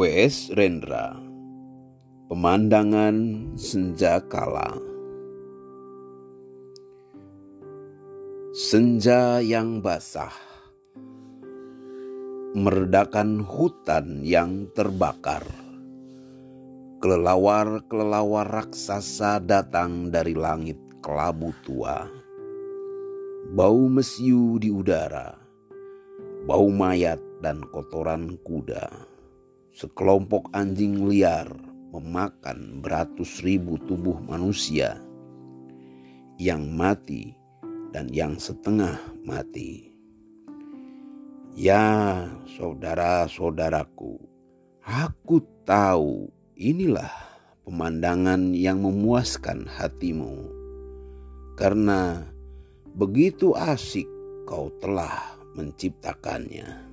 W.S. Rendra. Pemandangan Senja Kala. Senja yang basah. Meredakan hutan yang terbakar. Kelelawar-kelelawar raksasa datang dari langit kelabu tua. Bau mesiu di udara. Bau mayat dan kotoran kuda sekelompok anjing liar memakan beratus ribu tubuh manusia yang mati dan yang setengah mati. Ya, saudara-saudaraku, aku tahu inilah pemandangan yang memuaskan hatimu, karena begitu asik kau telah menciptakannya.